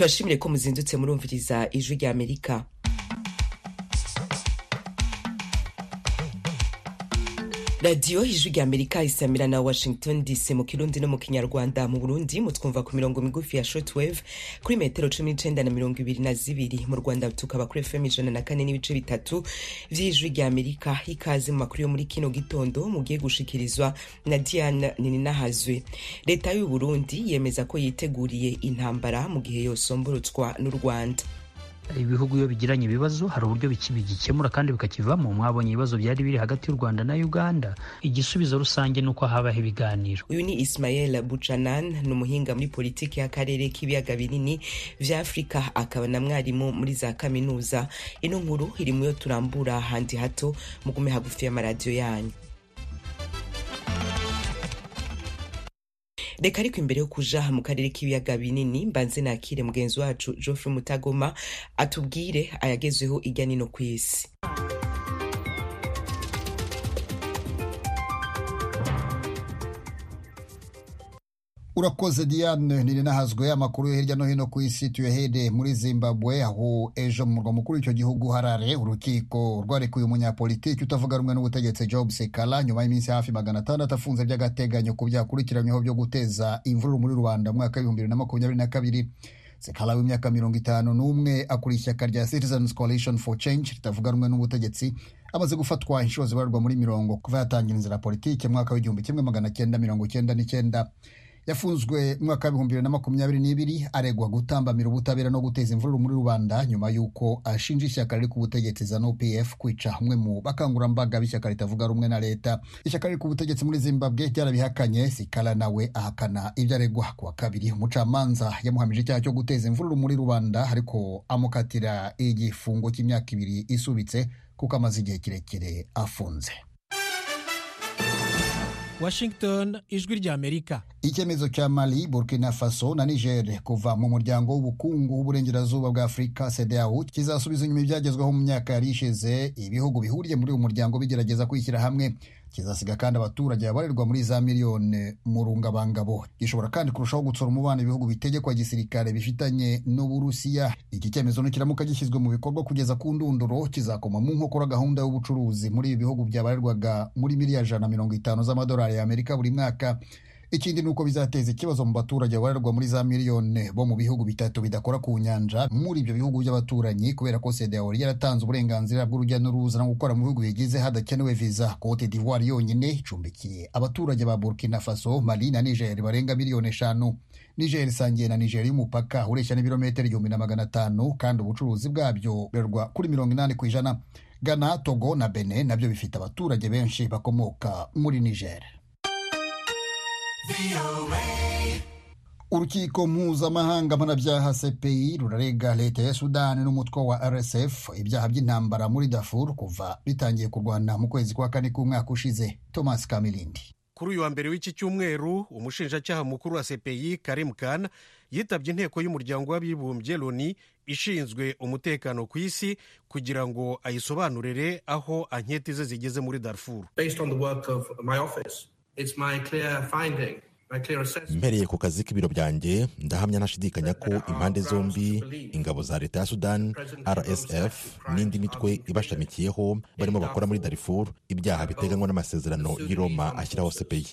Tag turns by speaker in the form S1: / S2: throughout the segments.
S1: turashimire ko muzindutse murumviriza ijwi rya radiyo ijwi rya amerika isamira na washington dc mu kirundi no mu kinyarwanda. Mu burundi mutwumva ku mirongo migufi ya shortwave kuri metero cumi n'icenda na mirongo ibiri na zibiri. Mu rwanda tukaba kuri fm ijana na kane n'ibice bitatu vy'ijwi rya amerika. Ikaze mu makuru yo muri kino gitondo mugiye gushikirizwa na diane nininahazwe leta y'u burundi yemeza ko yiteguriye intambara mu gihe yosomborutswa n'u rwanda.
S2: Ibihugu iyo bigiranye ibibazo hari uburyo bigikemura kandi bikakivamo. Mwabonye ibibazo byari biri hagati y'u rwanda na uganda. Igisubizo rusange ni uko habaho ibiganiro.
S1: Uyu ni ismael buchanan ni umuhinga muri politiki y'akarere k'ibiyaga binini vya afurika akaba na mwarimu muri za kaminuza. Ino nkuru iri muyo turambura handi hato. Mugume hagufi y'amaradiyo yanyu. Reka ariko imbere yo kuja mu karere k'ibiyaga binini mbanze nakire mugenzi wacu geoffrey mutagoma atubwire ayagezweho irya nino ku isi.
S3: Urakoze diane. Ntirinahazwe amakuru yo hirya no hino ku isi tuyahere muri zimbabwe. Aho ejo mu murwa mukuru w'icyo gihugu harare urukiko rwarekuye umunyapolitiki utavuga rumwe n'ubutegetsi job sekala. Nyuma y'iminsi hafi magana atandatu afunze by'agateganyo ku byakurikiranyweho byo guteza imvururu muri rubanda mu mwaka w'ibihumbi bibiri na makumyabiri na kabiri. Sekala w'imyaka mirongo itanu n'umwe akuriye ishyaka rya citizens coalition for change ritavuga rumwe n'ubutegetsi. Amaze gufatwa inshuro zibarwa muri mirongo kuva yatangira inzira politiki mu mwaka w'igihumbi kimwe magana cyenda mirongo cyenda n'icyenda. Yafunzwe mwaka w'ibihumbi bibiri na makumyabiri n'ibiri aregwa gutambamira ubutabera no guteza imvururu muri rubanda nyuma y'uko ashinja ishyaka riri ku butegetsi za nopf kwica umwe mu bakangurambaga b'ishyaka ritavuga rumwe na leta. Ishyaka riri ku butegetsi muri zimbabwe ryarabihakanye sikala nawe ahakana ibyo aregwa ku wa kabiri. Umucamanza yamuhamije icyaha cyo guteza imvururu muri rubanda ariko amukatira igifungo cy'imyaka ibiri isubitse kuko amaze igihe kirekire afunze.
S4: Washington ijwi rya amerika.
S3: Icyemezo cya mali burkina faso na niger kuva mu muryango w'ubukungu w'uburengerazuba bwa afurika cedeao kizasubiza inyuma ibyagezweho mu myaka yari ishize ibihugu bihuriye muri uyu muryango bigerageza kwishyira hamwe. Kizasiga kandi abaturage babarirwa muri za miliyoni mu rungabangabo. Gishobora kandi kurushaho gutsura umubano ibihugu bitegekwa gisirikare bifitanye n'uburusiya. Iki cyemezo nikiramuka gishyizwe mu bikorwa kugeza ku ndunduro kizakoma mu nkokora gahunda y'ubucuruzi. Muri ibi bihugu byabarirwaga muri miliyari ijana na mirongo itanu z'amadolari y'amerika buri mwaka. Ikindi ni uko bizateza ikibazo mu baturage babarirwa muri za miliyoni bo mu bihugu bitatu bidakora ku nyanja muri ibyo bihugu by'abaturanyi kubera ko CEDEAO yaratanze uburenganzira bw'urujya n'uruza no gukora mu bihugu bigize hadakenewe viza Cote d'Ivoire yonyine icumbikiye. Abaturage ba Burkina Faso Mali na Niger barenga miliyoni eshanu. Niger isangiye na Niger y'umupaka ureshya n'ibirometero igihumbi na magana atanu kandi ubucuruzi bwabyo burerwa kuri mirongo inani ku ijana. Ghana Togo na Benin na byo bifite abaturage benshi bakomoka muri Niger. Urukiko mpuzamahanga mpanabyaha cpi rurarega leta ya sudani n'umutwe wa rsf ibyaha by'intambara muri darfur kuva bitangiye kurwana mu kwezi kwa kane k'umwaka ushize. Thomas kamilindi.
S5: Kuri uyu wa mbere w'iki cyumweru umushinjacyaha mukuru wa cpi karim khan yitabye inteko y'umuryango w'abibumbye loni ishinzwe umutekano ku isi kugira ngo ayisobanurire aho anketi ze zigeze muri darfur.
S6: Mpereye ku kazi k'ibiro byanjye ndahamya ntashidikanya ko impande zombi ingabo za leta ya sudan rsf n'indi mitwe ibashamikiyeho barimo bakora muri darifur ibyaha biteganywa n'amasezerano y'i roma ashyiraho cpi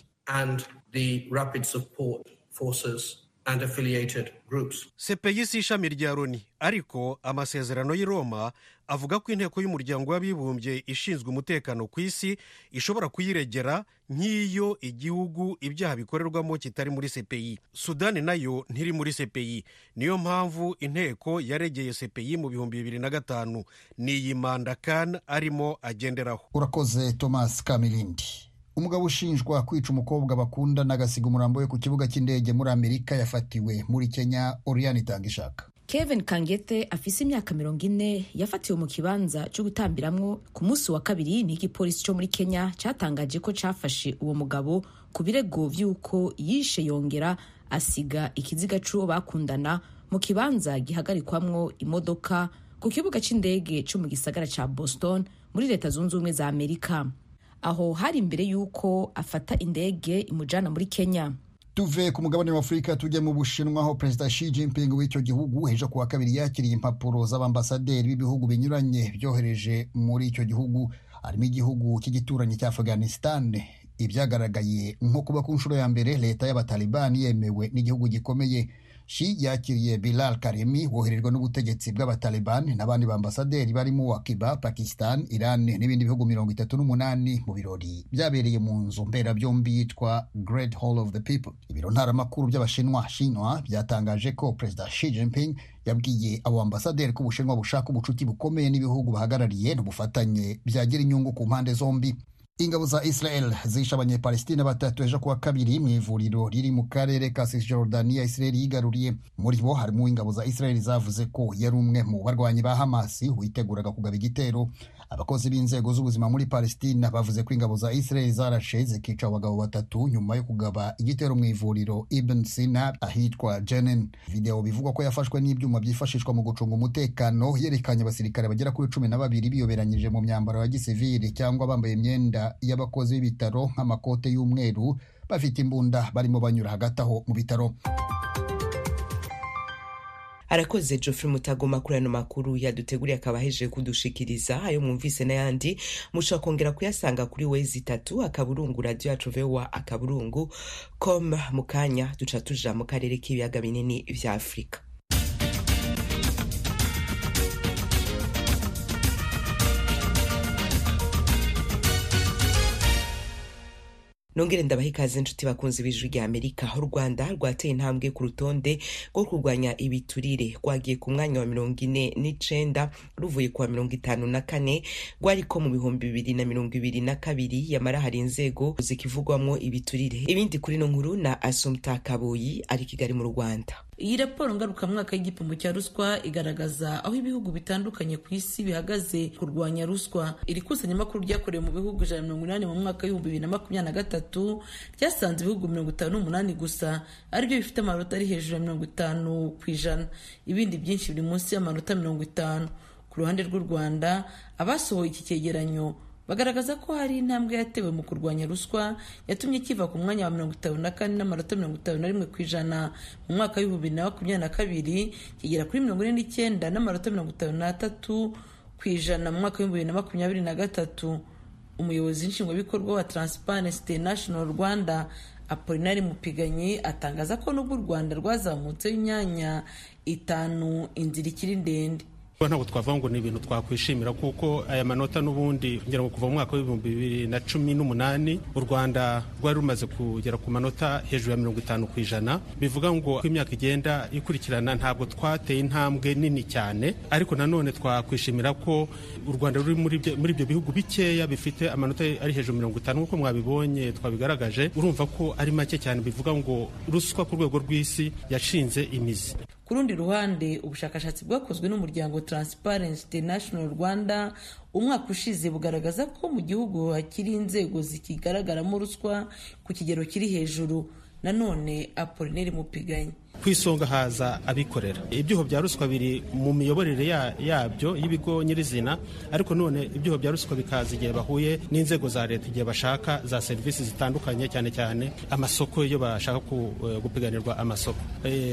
S5: cpi si ishami rya loni ariko amasezerano y'i roma avuga ko inteko y'umuryango w'abibumbye ishinzwe umutekano ku isi ishobora kuyiregera nk'iyo igihugu ibyaha bikorerwamo kitari muri cpi sudani na yo ntiri muri cpi niyo mpamvu inteko yaregeye cpi mu bihumbi bibiri na gatanu. Ni iyi manda kan arimo agenderaho.
S3: Urakoze thomas kamilindi. Umugabo ushinjwa kwica umukobwa bakunda agasiga umurambo we ku kibuga cy'indege muri amerika yafatiwe. Muri kenya oriyani itangishaka.
S7: Kevin kangete afise imyaka mirongo ine yafatiwe mu kibanza cyo gutambiramwo ku munsi wa kabiri n'igipolisi cyo muri kenya cyatangaje ko cyafashe uwo mugabo ku birego vy'uko yishe yongera asiga ikiziga c'uwo bakundana mu kibanza gihagarikwamwo imodoka ku kibuga c'indege co mu gisagara ca boston muri leta zunze ubumwe za amerika. Aho hari imbere y'uko afata indege imujana muri kenya.
S3: Tuve ku mugabane wa afurika tujye mu bushinwa aho perezida Xi Jinping w'icyo gihugu ejo kuwa kabiri yakiriye impapuro z'abambasaderi b'ibihugu binyuranye byohereje muri icyo gihugu. Harimo igihugu cy'igituranyi cya afghanistan. Ibyagaragaye nko kuba ku nshuro ya mbere leta y'abatalibani yemewe n'igihugu gikomeye. Xi yakiriye Bilal Karemi woherejwe n'ubutegetsi bw'abatalibani n'abandi bambasaderi barimo wa Cuba, Pakistan, Iran n'ibindi bihugu mirongo itatu n'umunani mu birori byabereye mu nzu mberabyombi yitwa Great Hall of the People. Ibiro ntaramakuru by'abashinwa Shinwa byatangaje ko Perezida Xi Jinping yabwiye abo bambasaderi ko Ubushinwa bushaka ubucuti bukomeye n'ibihugu bahagarariye n'ubufatanye byagira inyungu ku mpande zombi. Ingabo za israel zishe abanyepalestina batatu ejo kuwa kabiri mu ivuriro riri mu karere ka cisjordania israel yigaruriye. Muri bo harimo ingabo za israel zavuze ko yari umwe mu barwanyi ba hamasi witeguraga kugaba igitero. Abakozi b'inzego z'ubuzima muri palestina bavuze ko ingabo za israel zarashe zikica abagabo batatu nyuma yo kugaba igitero mu ivuriro ibn sina ahitwa jenin. Video bivugwa ko yafashwe n'ibyuma byifashishwa mu gucunga umutekano yerekanye abasirikare bagera kuri cumi na babiri biyoberanyije mu myambaro ya gisivili cyangwa bambaye imyenda y'abakozi b'ibitaro nk'amakote y'umweru bafite imbunda barimo banyura hagati aho mu bitaro.
S1: Arakoze Geoffrey Mutagoma kuri ano makuru yaduteguriye akaba ahejeje kudushikiriza ayo mwumvise n'ayandi. Mushobora kongera kuyasanga kuri wezi itatu akaburungu radio yacu voa akaburungu com mu kanya duca tuja mu karere k'ibiyaga binini vya afurika nongere ndabaha ikaze inshuti bakunzi b'ijwi rya amerika u rwanda rwateye intambwe ku rutonde rwo kurwanya ibiturire. Rwagiye ku mwanya wa mirongo ine n'icenda ruvuye ku wa mirongo itanu na kane rwariko mu bihumbi bibiri na mirongo ibiri na kabiri. Yamara hari inzego zikivugwamwo ibiturire. Ibindi kuri no nkuru na asumta kabuyi ari kigali mu rwanda.
S8: Iyi raporo ngarukamwaka y'igipimo cya ruswa igaragaza aho ibihugu bitandukanye ku isi bihagaze kurwanya ruswa. Iri kusanyamakuru ryakorewe mu bihugu ijana na mirongo inani mu mwaka w'ibihumbi bibiri na makumyabiri na gatatu. Ryasanze ibihugu mirongo itanu n'umunani gusa ari byo bifite amanota ari hejuru ya mirongo itanu ku ijana. Ibindi byinshi biri munsi y'amanota mirongo itanu. Ku ruhande rw'u rwanda abasohoye iki cyegeranyo bagaragaza ko hari intambwe yatewe mu kurwanya ruswa yatumye kiva ku mwanya wa mirongo itanu na kane n'amanota mirongo itanu na rimwe ku ijana. Mu mwaka w'ibihumbi bibiri na makumyabiri na kabiri kigera kuri mirongo ine n'icyenda n'amanota mirongo itanu n'atatu ku ijana. Mu mwaka w'ibihumbi bibiri na makumyabiri na gatatu umuyobozi nshingwabikorwa wa transparency international rwanda apolinari mupiganyi atangaza ko n'ubwo u rwanda rwazamutseho imyanya itanu inzira ikiri ndende.
S9: Ntabwo twavuga ngo ni ibintu twakwishimira kuko aya manota n'ubundi ngira ngo kuva mu mwaka w'ibihumbi bibiri na cumi n'umunani u rwanda rwari rumaze kugera ku manota hejuru ya mirongo itanu ku ijana. Bivuga ngo imyaka igenda ikurikirana ntabwo twateye intambwe nini cyane ariko nanone twakwishimira ko u rwanda ruri muri ibyo bihugu bikeya bifite amanota ari hejuru mirongo itanu nk'uko mwabibonye twabigaragaje urumva ko ari make cyane bivuga ngo ruswa ku rwego rw'isi yashinze imizi.
S8: Ku rundi ruhande ubushakashatsi bwakozwe n'umuryango Transparency International Rwanda umwaka ushize bugaragaza ko mu gihugu hakiri inzego zikigaragaramo ruswa ku kigero kiri hejuru. Nanone apolineri mupiganyi
S9: ku isonga haza abikorera. Ibyuho bya ruswa biri mu miyoborere yabyo y'ibigo nyirizina ariko none ibyuho bya ruswa bikaza igihe bahuye n'inzego za leta igihe bashaka za serivisi zitandukanye cyane cyane amasoko iyo bashaka gupiganirwa amasoko.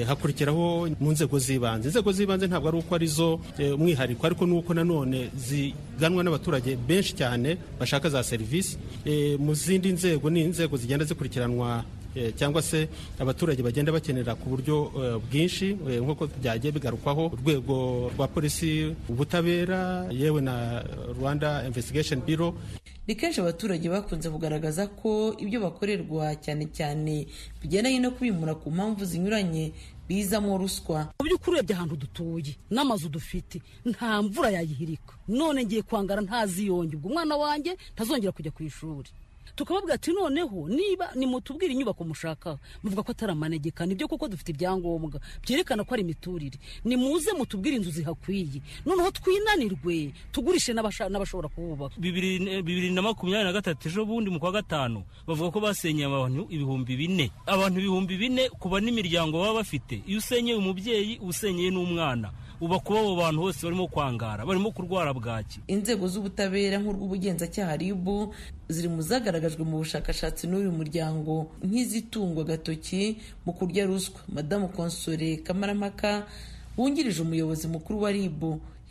S9: Hakurikiraho mu nzego z'ibanze. Inzego z'ibanze ntabwo ari uko ari zo umwihariko ariko nuko nanone ziganwa n'abaturage benshi cyane bashaka za serivisi. Mu zindi nzego ni inzego zigenda zikurikiranwa cyangwa se abaturage bagenda bakenera ku buryo bwinshi nk'uko byagiye bigarukwaho urwego rwa polisi ubutabera yewe na rwanda investigation bureau.
S8: Ni kenshi abaturage bakunze kugaragaza ko ibyo bakorerwa cyane cyane bigendanye no kubimura ku mpamvu zinyuranye bizamo ruswa.
S10: Mu by'ukuri urebye ahantu dutuye n'amazu dufite nta mvura yayihirika. None ngiye kwangara ntaziyonge ubwo umwana wanjye ntazongera kujya ku ishuri. Tukababwira ati noneho niba nimutubwire inyubako mushaka muvuga ko atari amanegeka ni byo kuko dufite ibyangombwa. Byerekana ko ari imiturire. Nimuze mutubwire inzu zihakwiye. Noneho twinanirwe tugurishe n'abashobora kuhubaka
S11: bibiri na makumyabiri na gatatu ejo bundi mu kwa gatanu bavuga ko basenyeye abantu ibihumbi bine. Abantu ibihumbi bine kuba n'imiryango baba bafite. Iyo usenyeye umubyeyi usenyeye n'umwana. Uba kuba abo bantu bose barimo kwangara barimo kurwara bwaki?
S8: Inzego z'ubutabera nk'urw'ubugenzacyaha rib ziri mu zagaragajwe mu bushakashatsi n'uyu muryango nk'izitungwa agatoki mu kurya ruswa. Madamu konsore kamarampaka wungirije umuyobozi mukuru wa rib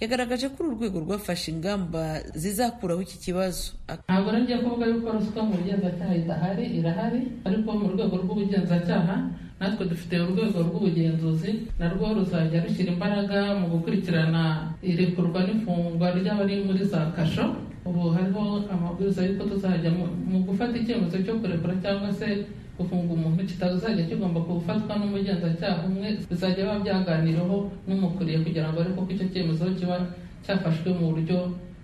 S8: yagaragaje ko uru rwego rwafashe ingamba zizakuraho iki kibazo.
S12: Ntabwo ngiye kuvuga yuko ruswa mu bugenzacyaha idahari irahari ariko mu rwego rw'ubugenzacyaha natwe dufite urwego rw'ubugenzuzi narwo ruzajya rushyira imbaraga mu gukurikirana irekurwa n'ifungwa ry'abari muri za kasho. Ubu hariho amabwiriza y'uko tuzajya mu gufata icyemezo cyo kurekura cyangwa se gufunga umuntu kitazajya kigomba gufatwa n'umugenzacyaha umwe bizajya biba byaganiriweho n'umukuriye kugira ngo ariko ko icyo cyemezo kiba cyafashwe mu buryo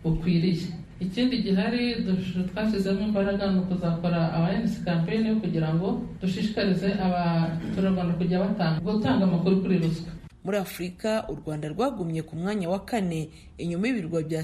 S12: bukwiriye. Ikindi gihari twashyizemo imbaraga ni ukuzakora awareness campaign kugira ngo dushishikarize abaturarwanda kujya batanga gutanga amakuru kuri ruswa.
S8: Muri afurika u rwanda rwagumye ku mwanya wa kane inyuma y'ibirwa bya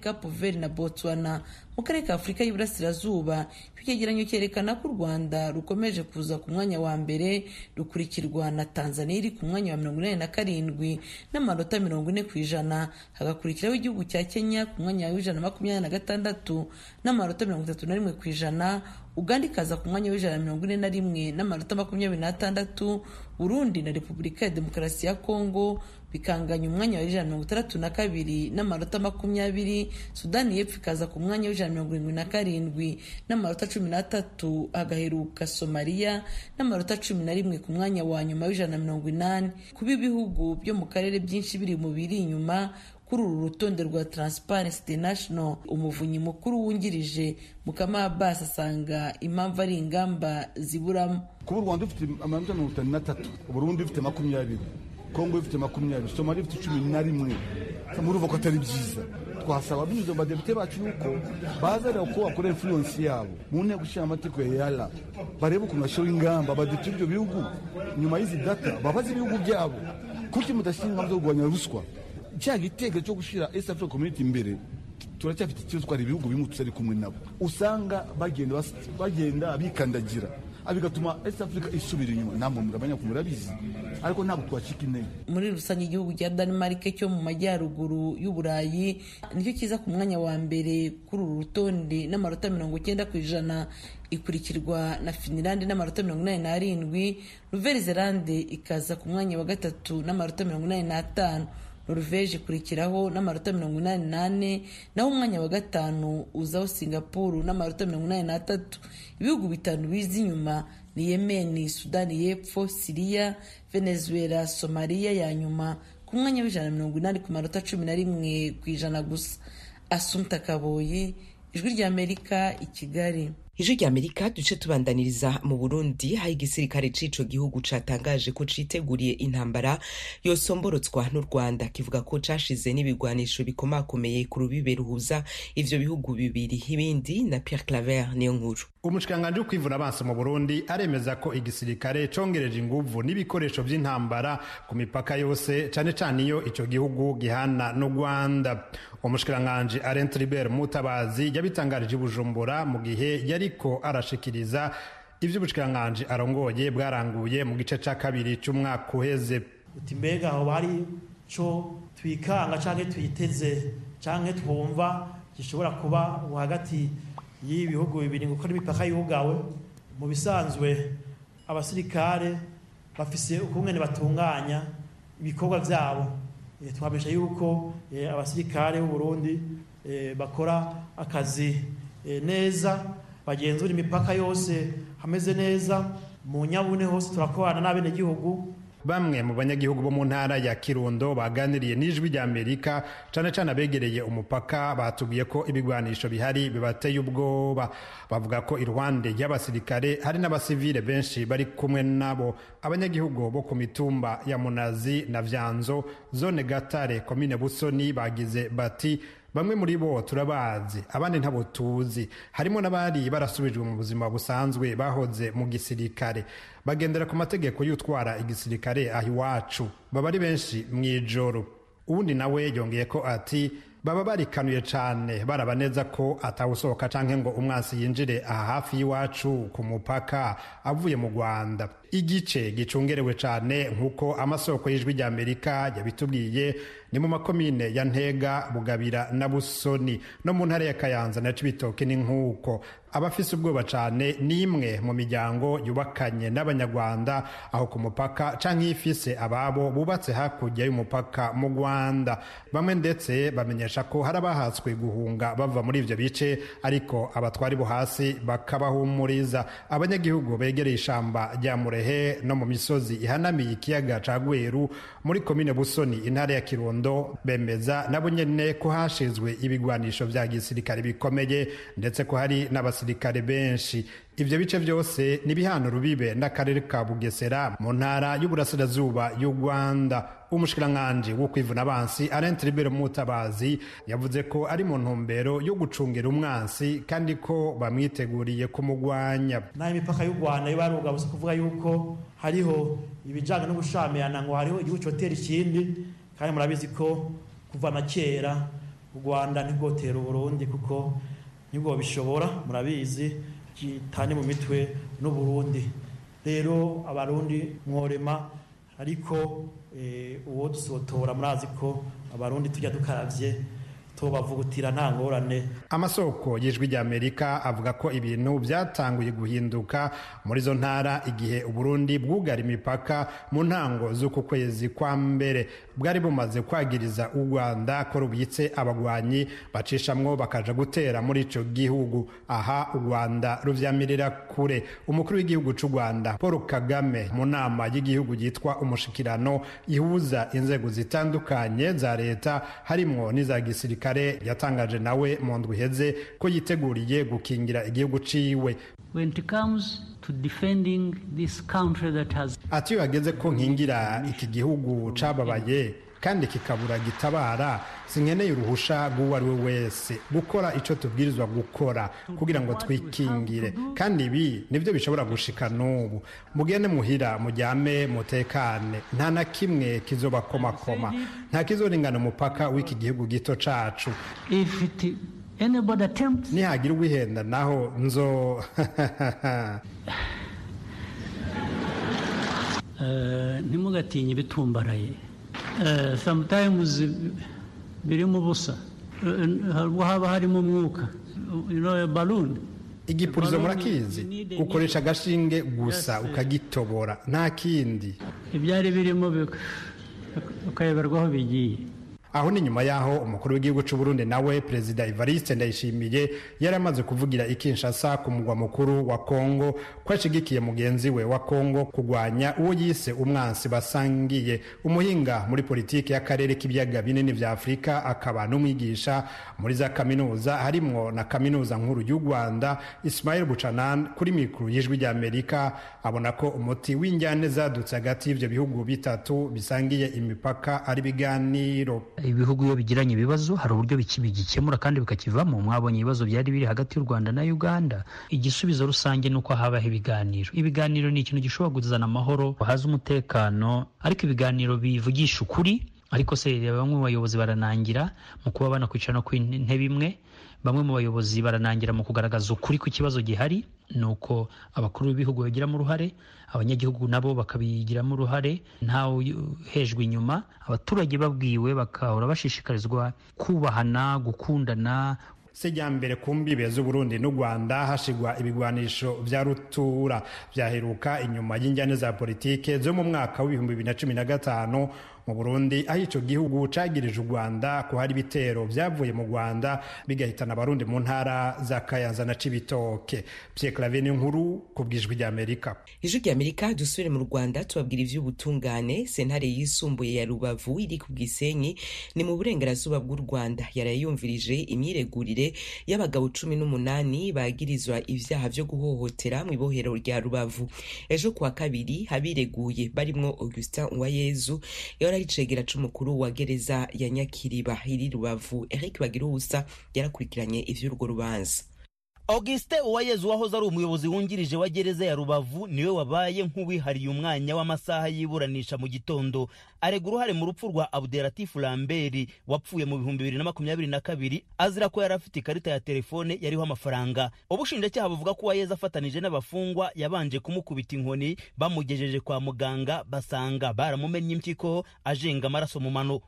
S8: cape verde na botswana. Mu karere ka afurika y'iburasirazuba icyo cyegeranyo cyerekana ko u rwanda rukomeje kuza ku mwanya wa mbere rukurikirwa na tanzania iri ku mwanya wa mirongo inani na karindwi n'amanota mirongo ine ku ijana. Hagakurikiraho igihugu cya kenya ku mwanya w'ijana na makumyabiri na gatandatu n'amanota mirongo itatu na rimwe ku ijana. Uganda ikaza ku mwanya w'ijana na mirongo ine na rimwe n'amanota makumyabiri n'atandatu burundi na repubulika ya demokarasi ya kongo bikanganya umwanya wa ijana na mirongo itandatu na kabiri n'amanota makumyabiri sudani y'epfo ikaza ku mwanya w'ijana na mirongo irindwi na karindwi n'amanota cumi n'atatu hagaheruka somaliya n'amanota cumi na rimwe ku mwanya wa nyuma w'ijana na mirongo inani. Kuba ibihugu byo mu karere byinshi biri mu biri inyuma kuri uru rutonde rwa Transparency International umuvunyi mukuru wungirije Mukama Abbas asanga impamvu ari ingamba ziburamo.
S13: Kuba u Rwanda rufite amanota mirongo itanu n'atatu Burundi rufite makumyabiri. Kongo ifite makumyabiri Somalia ifite cumi na rimwe. Murumva ko atari byiza. Twasaba binyuze mu badepite bacu yuko bazareba uko bakora influence yabo mu nteko ishinga amategeko ya yara barebe ukuntu bashyiraho ingamba badepite ibyo bihugu. Nyuma y'izi data babaze ibihugu byabo. Kuki mudashyira ingamba zo kurwanya ruswa? Cya gitego cyo gushyira east africa community imbere turacyafite ikibazo twari ibihugu bimwe tutari kumwe nabo. Usanga bagenda bagenda bikandagira. Bigatuma east africa isubira inyuma. Namwe murabanyakumwe murabizi ariko ntabwo twacika intege
S8: muri rusange igihugu cya denmark cyo mu majyaruguru y'uburayi ni cyo kiza ku mwanya wa mbere kuri uru rutonde n'amanota mirongo icyenda ku ijana ikurikirwa na finilande n'amanota mirongo inani n'arindwi nouvelle zelande ikaza ku mwanya wa gatatu n'amanota mirongo inani n'atanu. Noruveje ikurikiraho n'amanota mirongo inani n'ane naho umwanya wa gatanu uzaho singapuru n'amanota mirongo inani n'atatu. Ibihugu bitanu biza inyuma ni yemeni sudani y'epfo siriya venezuela somaliya ya nyuma ku mwanya w'ijana na mirongo inani ku manota cumi na rimwe ku ijana gusa. Asumta kaboyi ijwi ry'amerika i kigali.
S1: Ijwi rya amerika duce tubandaniriza mu burundi aho igisirikare c'ico gihugu catangaje ko citeguriye intambara yosomborotswa n'u rwanda. Kivuga ko cashize n'ibigwanisho bikomakomeye ku rubibe ruhuza ivyo bihugu bibiri. Ibindi na pierre claver niyo nkuru.
S14: Umushikiranganji w'ukwivuna abansi mu burundi aremeza ko igisirikare congereje inguvu n'ibikoresho vy'intambara ku mipaka yose cane cane iyo ico gihugu gihana n'u rwanda. Umushikiranganji arent ribert mutabazi yabitangarije i bujumbura mu gihe yariko arashikiriza ivy'ubushikiranganji arongoye bwaranguye mu gice ca kabiri c'umwaka uheze.
S15: Uti mbega aho bari co twikanga canke twiteze canke twumva gishobora kuba hagati y'ibihugu bibiri ngo uko n'imipaka yugawe. Mu bisanzwe abasirikare bafise ukungene batunganya ibikorwa vyabo. E, twamenyesha yuko e, abasirikare b'u Burundi e, bakora akazi neza bagenzura imipaka yose hameze neza mu nyabune hose turakorana n'abenegihugu.
S14: Bamwe mu banyagihugu bo mu ntara ya kirundo baganiriye n'ijwi rya amerika cane cane abegereye umupaka batubwiye ko ibigwanisho bihari bibateye ubwoba. Bavuga ko iruhande y'abasirikare hari n'abasivile benshi bari kumwe nabo. Abanyagihugu bo ku mitumba ya munazi na vyanzo zone gatare komine busoni bagize bati bamwe muri bo turabazi abandi ntabo tuzi. Harimo n'abari barasubijwe mu buzima busanzwe bahoze mu gisirikare. Bagendera ku mategeko y'utwara igisirikare aho iwacu. Baba ari benshi mu ijoro. Uwundi nawe yongeye ko ati baba barikanuye cane baraba neza ko atawusohoka canke ngo umwansi yinjire aha hafi y'iwacu ku mupaka avuye mu rwanda. Igice gicungerewe cyane nk'uko amasoko y'ijwi ry'amerika yabitubwiye ni mu makomine ya ntega bugabira na busoni. No mu ntara ya kayanza na cibitoke ni nk'uko. Abafise ubwoba cyane ni imwe mu miryango yubakanye n'abanyarwanda aho ku mupaka canke ifise ababo bubatse hakurya y'umupaka mu rwanda. Bamwe ndetse bamenyesha ko hari abahatswe guhunga bava muri ivyo bice ariko abatwari bo hasi bakabahumuriza. Abanyagihugu begereye ishamba rya murehe no mu misozi ihanamiye ikiyaga ca gweru muri komine busoni intara ya kirundo bemeza nabo nyene ko hashizwe ibigwanisho vya gisirikare bikomeye ndetse ko hari n'abasirikare benshi. Ivyo bice vyose ni bihano rubibe n'akarere ka bugesera mu ntara y'uburasirazuba y'u rwanda. Umushikiranganji wo kwivuna abansi Alain Tribert Mutabazi yavuze ko ari mu ntumbero yo gucungira umwansi kandi ko bamwiteguriye kumugwanya.
S15: Naho imipaka y'u rwanda iba yarugabuse kuvuga yuko hariho ibijyanye no gushamirana ngo hariho igihugu cyotera ikindi kandi murabizi ko kuva na kera u rwanda ntirwotera uburundi kuko ni bwo bishobora murabizi. Gitane mu mitwe n'uburundi. Rero abarundi mworema ariko uwo dusotora murazi ko abarundi tujya dukarabye tubavugutira nta ngorane.
S14: Amasoko y'ijwi ry'amerika avuga ko ibintu byatanguye guhinduka muri zo ntara igihe uburundi bwugara imipaka mu ntango z'uku kwezi kwa mbere. Bwari bumaze kwagiriza u rwanda ko rubitse abagwanyi bacishamwo bakaja gutera muri ico gihugu. Aha u rwanda ruvyamirira kure. Umukuru w'igihugu c'u rwanda paul kagame mu nama y'igihugu yitwa umushikirano ihuza inzego zitandukanye za leta harimwo n'iza gisirikare kare yatangaje nawe mu ndwi iheze ko yiteguriye gukingira igihugu ciwe. Ati iyo hageze ko nkingira iki gihugu cababaye kandi kikabura gitabara sinkeneye uruhusha rw'uwo ari we wese gukora icyo tubwirizwa gukora kugira ngo twikingire. Kandi ibi ni byo bishobora gushika n'ubu. Mugende muhira mujyame mutekane. Nta na kimwe kizobakomakoma. Nta kizoringana umupaka w'iki gihugu gito cacu. Nihagira uwihenda naho nzo.
S2: Ntimugatinye ibitumbaraye. Sometimes birimo ubusa haba harimo umwuka. Baluni
S14: igipurizo murakizi ukoresha agashinge gusa ukagitobora. Nta kindi.
S2: Ibyari birimo ukayoberwa aho bigiye.
S14: Aho ni nyuma y'aho umukuru w'igihugu cy'u Burundi nawe perezida Evariste Ndayishimiye yari amaze kuvugira i Kinshasa ku mugwa mukuru wa Kongo ko ashigikiye mugenzi we wa Kongo kugwanya uwo yise umwansi basangiye. Umuhinga muri politiki y'akarere k'ibiyaga binini vya Afurika akaba n'umwigisha muri za kaminuza harimwo na kaminuza nkuru y'u Rwanda Ismail Buchanan kuri mikuru y'ijwi rya Amerika abona ko umuti w'injyane zadutse hagati y'ivyo bihugu bitatu bisangiye imipaka ari biganiro
S2: ibihugu iyo bigiranye ibibazo hari uburyo bigikemura kandi bikakivamo. Mwabonye ibibazo byari biri hagati y'u rwanda na uganda. Igisubizo rusange ni uko habaho ibiganiro. Ibiganiro ni ikintu gishobora kuzana amahoro haza umutekano ariko ibiganiro bivugisha ukuri ariko se bamwe mu bayobozi baranangira mu kuba banakwicara no ku ntebe imwe bamwe mu bayobozi baranangira mu kugaragaza ukuri ku kibazo gihari ni uko abakuru b'ibihugu bagiramo uruhare abanyagihugu nabo bakabigiramo uruhare ntawe hejwe inyuma. Abaturage babwiwe bakahora bashishikarizwa kubahana gukundana.
S14: Mbere ku mbibe z'uburundi n'u rwanda hashigwa ibigwanisho vya rutura. Vyaheruka inyuma y'injyane za politike zo mu mwaka w'ibihumbi bibiri na cumi na gatanu mu burundi aho ico gihugu cagirije u rwanda ko hari ibitero vyavuye mu rwanda bigahitana abarundi mu ntara za kayanza na cibitoke. Pierre claveni nkuru ku bwijwi ry'amerika
S1: ijwi ry'amerika dusubire mu rwanda tubabwira ivy'ubutungane. Sentare yisumbuye ya rubavu iri ku bwisenyi ni mu burengerazuba bw'u rwanda. Yarayumvirije imyiregurire y'abagabo cumi n'umunani bagirizwa ivyaha vyo guhohotera mu ibohero rya rubavu. Ejo kuwa kabiri habireguye barimwo augustin uwayezu yari ari icegera c'umukuru wa gereza ya nyakiriba iri rubavu eric bagiruwusa yarakurikiranye ivy'urwo rubanza
S16: augustin uwayezu wahoze ari umuyobozi wungirije wa gereza ya rubavu ni we wabaye nk'uwihariye umwanya w'amasaha y'iburanisha mu gitondo. Arega uruhare mu rupfu rwa abderatifu lambert wapfuye mu bihumbi bibiri na makumyabiri na kabiri azira ko yari afite ikarita ya telefone yariho amafaranga. Ubushinjacyaha buvuga ko uwayezu afatanije n'abafungwa yabanje kumukubita inkoni bamugejeje kwa muganga basanga baramumennye impyiko ajenga amaraso mu mano.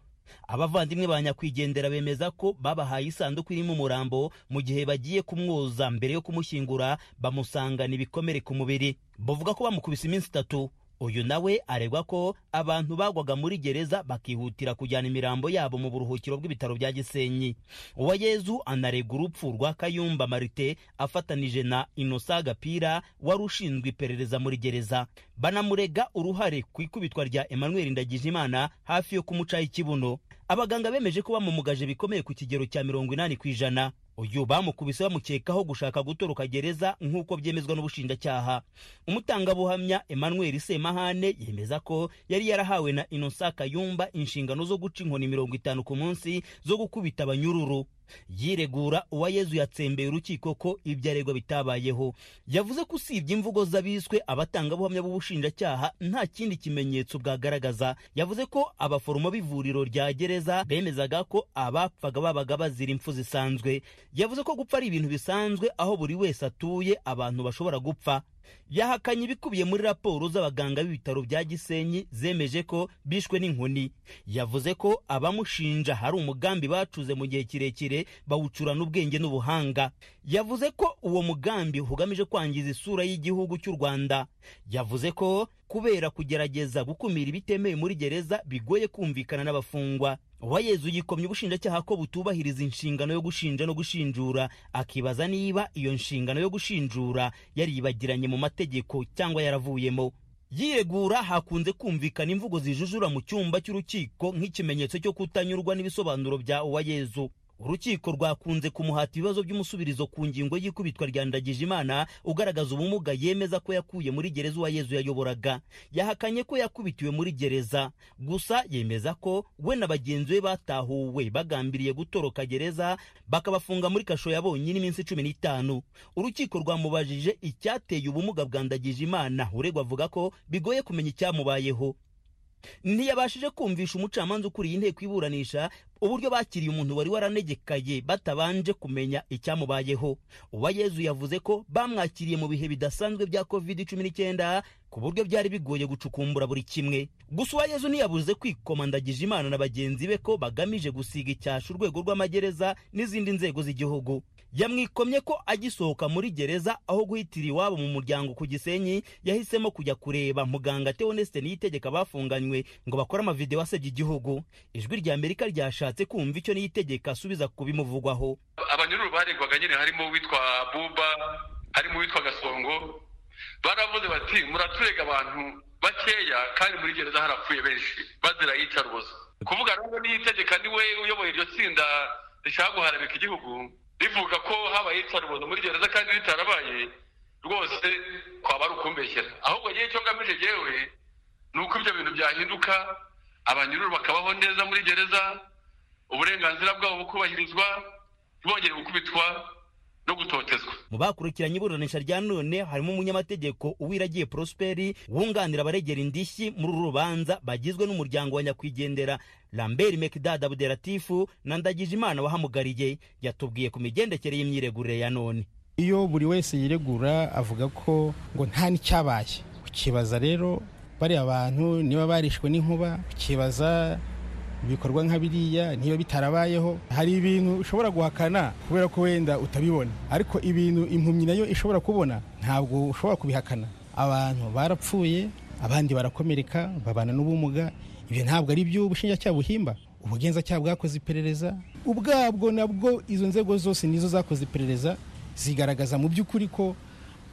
S16: Abavandimwe ba nyakwigendera bemeza ko babahaye isanduku irimo umurambo mu gihe bagiye kumwoza. Mbere yo kumushyingura bamusangana ibikomere ku mubiri. Bavuga ko bamukubise iminsi itatu. Uyu nawe aregwa ko abantu bagwaga muri gereza bakihutira kujyana imirambo yabo mu buruhukiro bw'ibitaro bya gisenyi. Uwayezu anarega urupfu rwa kayumba marite afatanije na inosa gapira wari ushinzwe iperereza muri gereza. Banamurega uruhare ku ikubitwa rya emmanuel ndagijimana hafi yo kumucaho ikibuno abaganga bemeje ko bamumugaje bikomeye ku kigero cya mirongo inani ku ijana. Uyu bamukubise bamukekaho gushaka gutoroka gereza nk'uko byemezwa n'ubushinjacyaha. Umutangabuhamya emmanuel semahane yemeza ko yari yarahawe na inosa kayumba inshingano zo guca inkoni mirongo itanu ku munsi zo gukubita abanyururu. Yiregura uwayezu yatsembeye urukiko ko ibyo aregwa bitabayeho. Yavuze ko usibye imvugo z'abiswe abatangabuhamya b'ubushinjacyaha nta kindi kimenyetso bwagaragaza. Yavuze ko abaforomo b'ivuriro rya gereza bemezaga ko abapfaga babaga bazira impfu zisanzwe. Yavuze ko gupfa ari ibintu bisanzwe aho buri wese atuye abantu bashobora gupfa. Yahakanye ibikubiye muri raporo z'abaganga b'ibitaro bya gisenyi zemeje ko bishwe n'inkoni. Yavuze ko abamushinja hari umugambi bacuze mu gihe kirekire bawucurana ubwenge n'ubuhanga. Yavuze ko uwo mugambi ugamije kwangiza isura y'igihugu cy'u rwanda. Yavuze ko kubera kugerageza gukumira ibitemewe muri gereza bigoye kumvikana n'abafungwa. Uwayezu yikomye ubushinjacyaha ko butubahiriza inshingano yo gushinja no gushinjura. Akibaza niba iyo nshingano yo gushinjura yaribagiranye mu mategeko cyangwa yaravuyemo. Yiregura hakunze kumvikana imvugo zijujura mu cyumba cy'urukiko nk'ikimenyetso cyo kutanyurwa n'ibisobanuro bya uwayezu urukiko rwakunze kumuhata ibibazo by'umusubirizo ku ngingo y'ikubitwa rya ndagijimana ugaragaza ubumuga yemeza ko yakuye muri gereza uwayezu yayoboraga. Yahakanye ko yakubitiwe muri gereza. Gusa yemeza ko we na bagenzi be batahuwe bagambiriye gutoroka gereza bakabafunga muri kasho ya bonyine iminsi cumi n'itanu. Urukiko rwamubajije icyateye ubumuga bwa ndagijimana. Uregwa avuga ko bigoye kumenya icyamubayeho. Ntiyabashije kumvisha umucamanza ukuriye inteko iburanisha uburyo bakiriye umuntu wari waranegekaye batabanje kumenya icyamubayeho. Uwayezu yavuze ko bamwakiriye mu bihe bidasanzwe bya covid cumi n'icyenda ku buryo byari bigoye gucukumbura buri kimwe. Gusa uwayezu ntiyabuze kwikomandagije imana na bagenzi be ko bagamije gusiga icyasha urwego rw'amagereza n'izindi nzego z'igihugu. Yamwikomye ko agisohoka muri gereza aho guhitira iwabo mu muryango ku gisenyi yahisemo kujya kureba. Muganga teonesite niyitegeka bafunganywe ngo bakore amavidewo asebya igihugu. Ijwi rya amerika ryashatse kumva icyo niyitegeka asubiza ku bimuvugwaho.
S17: Abanyururu baregwaga nyine harimo uwitwa buba harimo uwitwa gasongo baravuze bati muraturega abantu bakeya kandi muri gereza harapfuye benshi bazira yicarubozo kuvuga rero niyitegeka ni we uyoboye iryo tsinda rishaka guharabika igihugu rivuga ko habaye iyicarubozo muri gereza kandi ritarabaye rwose kwaba ari ukumbeshyera. Ahubwo ngewe icyo ngamije yewe ni uko ibyo bintu byahinduka abanyururu bakabaho neza muri gereza uburenganzira bwabo bukubahirizwa ntibongere gukubitwa no gutotezwa.
S16: Mu bakurikiranye iburanisha rya none harimo umunyamategeko uwiragiye prosperi wunganira abaregera indishyi muri uru rubanza bagizwe n'umuryango wa nyakwigendera lambert mekdad abderatifu na ndagijimana wahamugariye yatubwiye ku migendekere y'imyiregurire ya none.
S9: Iyo buri wese yiregura avuga ko ngo nta n'icyabaye. Ukibaza rero bariya bantu niba barishwe n'inkuba ukibaza ibikorwa nka biriya niba bitarabayeho hari ibintu ushobora guhakana kubera ko wenda utabibona. Ariko ibintu impumyi na yo ishobora kubona ntabwo ushobora kubihakana. Abantu barapfuye abandi barakomereka babana n'ubumuga ibyo ntabwo ari byo ubushinjacyaha buhimba. Ubugenzacyaha bwakoze iperereza ubwabwo nabwo izo nzego zose nizo zakoze iperereza zigaragaza mu by'ukuri ko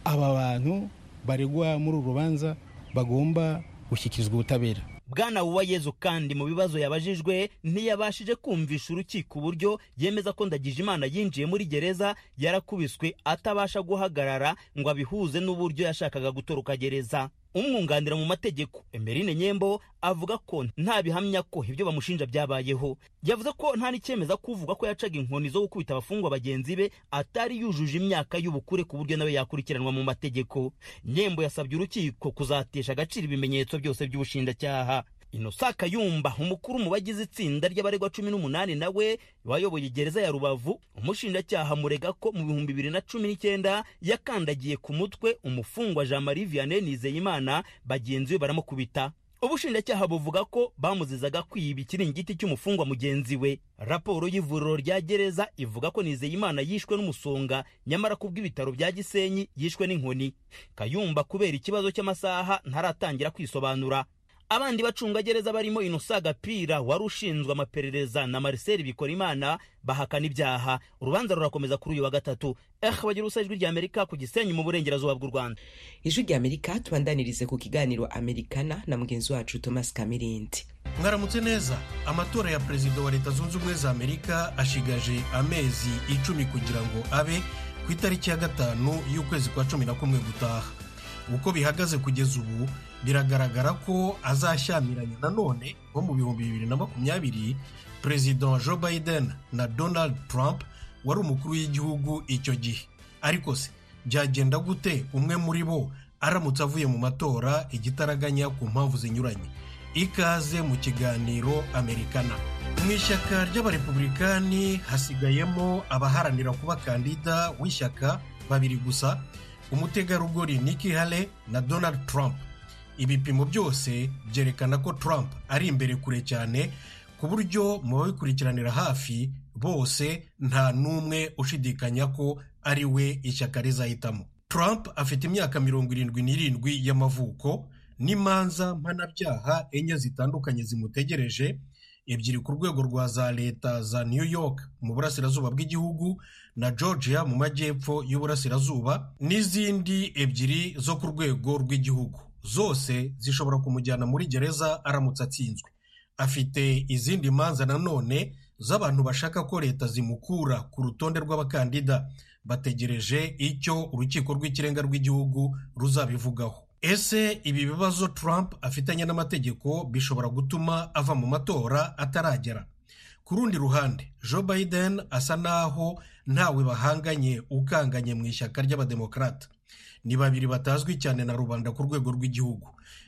S9: aba bantu baregwa muri uru rubanza bagomba gushyikirizwa ubutabera.
S16: Bwana uwayezu kandi mu bibazo yabajijwe ntiyabashije kumvisha urukiko uburyo yemeza ko ndagijimana yinjiye muri gereza yarakubiswe atabasha guhagarara ngo abihuze n'uburyo yashakaga gutoroka gereza. Umwunganira mu mategeko. Emerine nyembo avuga ko nta bihamya ko ibyo bamushinja byabayeho. Yavuze ko nta n'icyemeza ko uvuga ko yacaga inkoni zo gukubita abafungwa bagenzi be atari yujuje imyaka y'ubukure ku buryo nawe yakurikiranwa mu mategeko. Nyembo yasabye urukiko kuzatesha agaciro ibimenyetso byose by'ubushinjacyaha. Inosa kayumba umukuru mu bagize itsinda ry'abaregwa cumi n'umunani nawe wayoboye gereza ya rubavu. Umushinjacyaha murega ko mu bihumbi bibiri na cumi n'icyenda yakandagiye ku mutwe umufungwa jean marie vianney nizeyimana bagenzi be baramukubita. Ubushinjacyaha buvuga ko bamuzizaga kwiba ikiringiti cy'umufungwa mugenzi we. Raporo y'ivuriro rya gereza ivuga ko nizeyimana yishwe n'umusonga nyamara kubw'ibitaro bya gisenyi yishwe n'inkoni. Kayumba kubera ikibazo cy'amasaha ntaratangira kwisobanura. Abandi bacungagereza barimo inosa gapira wari ushinzwe amaperereza na marcel bikorimana bahakana ibyaha. Urubanza rurakomeza kuri uyu wa gatatu. Eh bagira ubusa ijwi rya amerika ku gisenyi mu burengerazuba bw'u rwanda.
S1: Ijwi rya amerika tubandanirize ku kiganiro amerikana na mugenzi wacu thomas kamirindi.
S5: Mwaramutse neza. Amatora ya perezida wa leta zunze ubumwe za amerika ashigaje amezi icumi kugira ngo abe ku itariki ya gatanu y'ukwezi kwa cumi na kumwe gutaha. Uko bihagaze kugeza ubu biragaragara ko azashyamiranya nanone nko mu bihumbi bibiri na makumyabiri perezida joe biden na donald trump wari umukuru w'igihugu icyo gihe. Ariko se byagenda gute umwe muri bo aramutse avuye mu matora igitaraganya ku mpamvu zinyuranye? Ikaze mu kiganiro amerikana mu ishyaka ry'abarepublikani hasigayemo abaharanira kuba kandida w'ishyaka babiri gusa umutegarugori Nikki Haley na Donald Trump. Ibipimo byose byerekana ko Trump ari imbere kure cyane ku buryo mu babikurikiranira hafi bose nta n'umwe ushidikanya ko ari we ishyaka rizahitamo. Trump afite imyaka mirongo irindwi n'irindwi y'amavuko n'imanza mpanabyaha enye zitandukanye zimutegereje ebyiri ku rwego rwa za leta za New York mu burasirazuba bw'igihugu na Georgia mu majyepfo y'uburasirazuba n'izindi ebyiri zo ku rwego rw'igihugu. Zose zishobora kumujyana muri gereza aramutse atsinzwe. Afite izindi manza nanone z'abantu bashaka ko leta zimukura ku rutonde rw'abakandida. Bategereje icyo urukiko rw'ikirenga rw'igihugu ruzabivugaho. Ese ibi bibazo Trump afitanye n'amategeko bishobora gutuma ava mu matora ataragera? Ku rundi ruhande Joe Biden asa naho ntawe bahanganye ukanganye mu ishyaka ry'abademokarata ni babiri batazwi cyane na rubanda ku rwego rw'igihugu.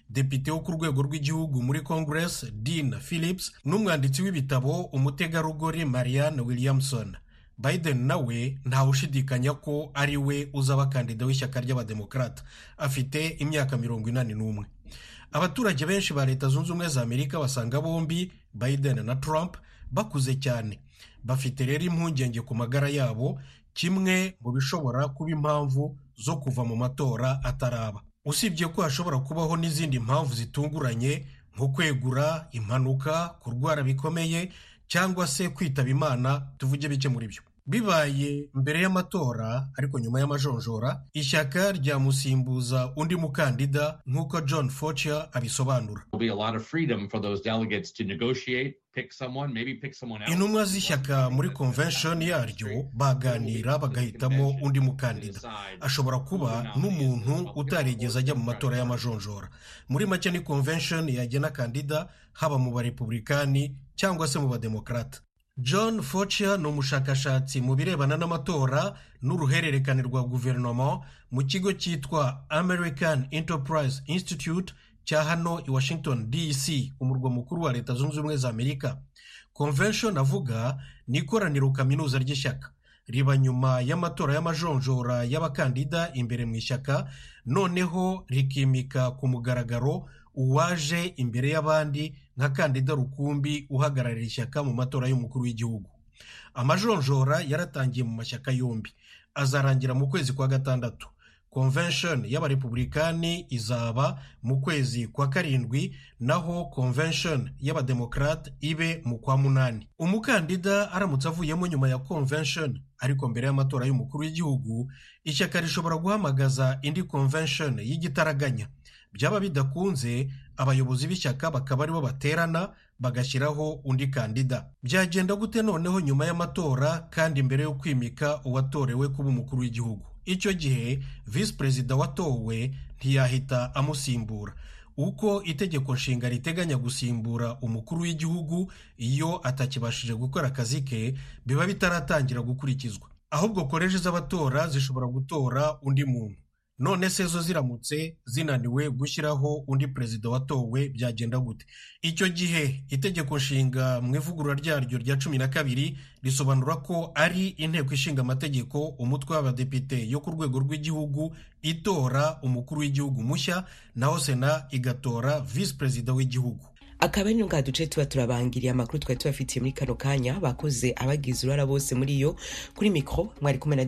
S5: Depite wo ku rwego rw'igihugu muri congress dean phillips n'umwanditsi w'ibitabo umutegarugori marianne williamson. Biden nawe ntawushidikanya ko ari we uzaba kandida w'ishyaka ry'abademokarata afite imyaka mirongo inani n'umwe. Abaturage benshi ba leta zunze ubumwe za amerika basanga bombi biden na trump bakuze cyane. Bafite rero impungenge ku magara yabo kimwe mu bishobora kuba impamvu zo kuva mu matora ataraba. Usibye ko hashobora kubaho n'izindi mpamvu zitunguranye nko kwegura impanuka kurwara bikomeye cyangwa se kwitaba imana tuvuge bike muri byo. Bibaye mbere y'amatora ariko nyuma y'amajonjora ishyaka ryamusimbuza undi mukandida nk'uko john Fauci abisobanura. Intumwa z'ishyaka muri convention yaryo baganira bagahitamo undi mukandida. Ashobora kuba n'umuntu utarigeze ajya mu matora y'amajonjora. Muri make ni convention yagena kandida haba mu barepublikani cyangwa se mu bademokarata john Fauci ni umushakashatsi mu birebana n'amatora n'uruhererekane rwa guverinoma mu kigo cyitwa american enterprise institute cya hano i washington dc umurwa mukuru wa leta zunze ubumwe za amerika. Convention avuga ni ikoraniro kaminuza ry'ishyaka. Riba nyuma y'amatora y'amajonjora y'abakandida imbere mu ishyaka noneho rikimika ku mugaragaro uwaje imbere y'abandi nka kandida rukumbi uhagararira ishyaka mu matora y'umukuru w'igihugu. Amajonjora yaratangiye mu mashyaka yombi. Azarangira mu kwezi kwa gatandatu. Convention y'abarepublikani izaba mu kwezi kwa karindwi naho convention y'abademokarate ibe mu kwa munani. Umukandida aramutse avuyemo nyuma ya convention ariko mbere y'amatora y'umukuru w'igihugu ishyaka rishobora guhamagaza indi convention y'igitaraganya. Byaba bidakunze abayobozi b'ishyaka bakaba ari bo baterana bagashyiraho undi kandida. Byagenda gute noneho nyuma y'amatora kandi mbere yo kwimika uwatorewe kuba umukuru w'igihugu? Icyo gihe visi perezida watowe ntiyahita amusimbura. Uko itegeko nshinga riteganya gusimbura umukuru w'igihugu iyo atakibashije gukora akazi ke biba bitaratangira gukurikizwa. Ahubwo koleji z'abatora zishobora gutora undi muntu. None se zo ziramutse zinaniwe gushyiraho undi perezida watowe byagenda gute. Icyo gihe itegeko nshinga mu ivugurura ryaryo rya cumi na kabiri risobanura ko ari inteko ishinga amategeko umutwe w'abadepite yo ku rwego rw'igihugu itora umukuru w'igihugu mushya naho sena igatora visi perezida w'igihugu.
S1: Akaba ari ngaha duce tuba turabangiriye amakuru twari tubafitiye muri kano kanya bakoze abagize uruhara bose muri yo. Kuri mikoro mwari kumwe na